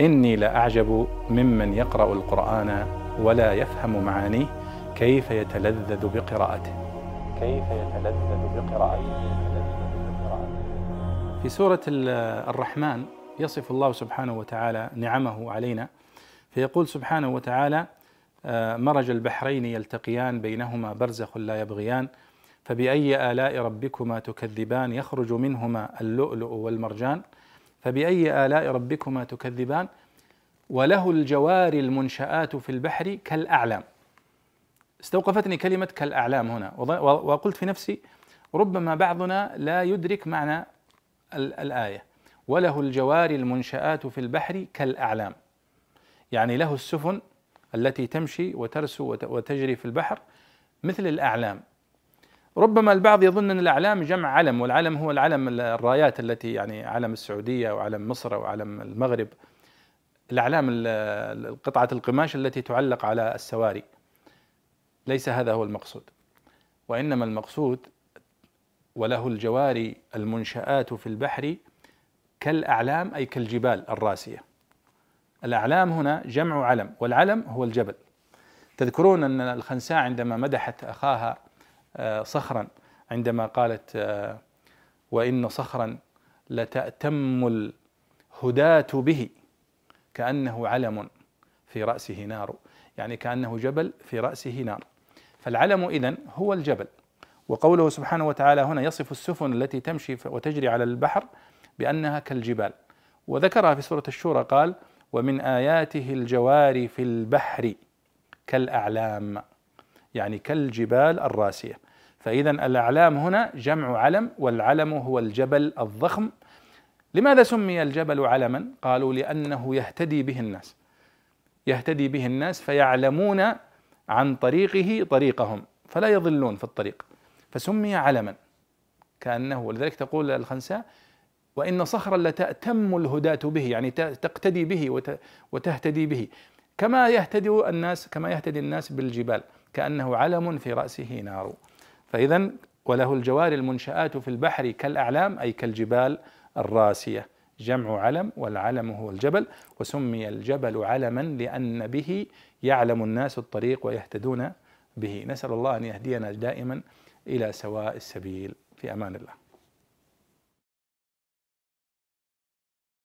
إني لأعجب ممن يقرأ القرآن ولا يفهم معانيه كيف يتلذذ بقراءته. كيف يتلذذ بقراءته. في سورة الرحمن يصف الله سبحانه وتعالى نعمه علينا فيقول سبحانه وتعالى آه، مرج البحرين يلتقيان بينهما برزخ لا يبغيان فبأي آلاء ربكما تكذبان يخرج منهما اللؤلؤ والمرجان فبأي آلاء ربكما تكذبان؟ وله الجوار المنشآت في البحر كالأعلام. استوقفتني كلمة كالأعلام هنا. وقلت في نفسي ربما بعضنا لا يدرك معنى الآية. وله الجوار المنشآت في البحر كالأعلام. يعني له السفن التي تمشي وترسو وتجري في البحر مثل الأعلام. ربما البعض يظن أن الأعلام جمع علم والعلم هو العلم الرايات التي يعني علم السعودية وعلم مصر وعلم المغرب. الأعلام قطعة القماش التي تعلق على السواري. ليس هذا هو المقصود. وإنما المقصود وله الجواري المنشآت في البحر كالأعلام أي كالجبال الراسية. الأعلام هنا جمع علم والعلم هو الجبل. تذكرون أن الخنساء عندما مدحت أخاها صخرا عندما قالت وإن صخرا لتأتم الهداة به. كأنه علم في رأسه نار يعني كأنه جبل في رأسه نار. فالعلم إذن هو الجبل. وقوله سبحانه وتعالى هنا يصف السفن التي تمشي وتجري على البحر بأنها كالجبال. وذكرها في سورة الشورى قال ومن آياته الجوار في البحر كالأعلام. يعني كالجبال الراسية. فإذا الأعلام هنا جمع علم والعلم هو الجبل الضخم. لماذا سمي الجبل علما؟ قالوا لأنه يهتدي به الناس. يهتدي به الناس فيعلمون عن طريقه طريقهم فلا يضلون في الطريق. فسمي علما. كأنه ولذلك تقول الخنساء وإن صخرا لتأتم الهداة به يعني تقتدي به وتهتدي به. كما يهتدي الناس كما يهتدي الناس بالجبال كأنه علم في رأسه نار. فإذا وله الجوار المنشآت في البحر كالأعلام أي كالجبال الراسية. جمع علم والعلم هو الجبل وسمي الجبل علما لأن به يعلم الناس الطريق ويهتدون به. نسأل الله أن يهدينا دائما إلى سواء السبيل. في أمان الله.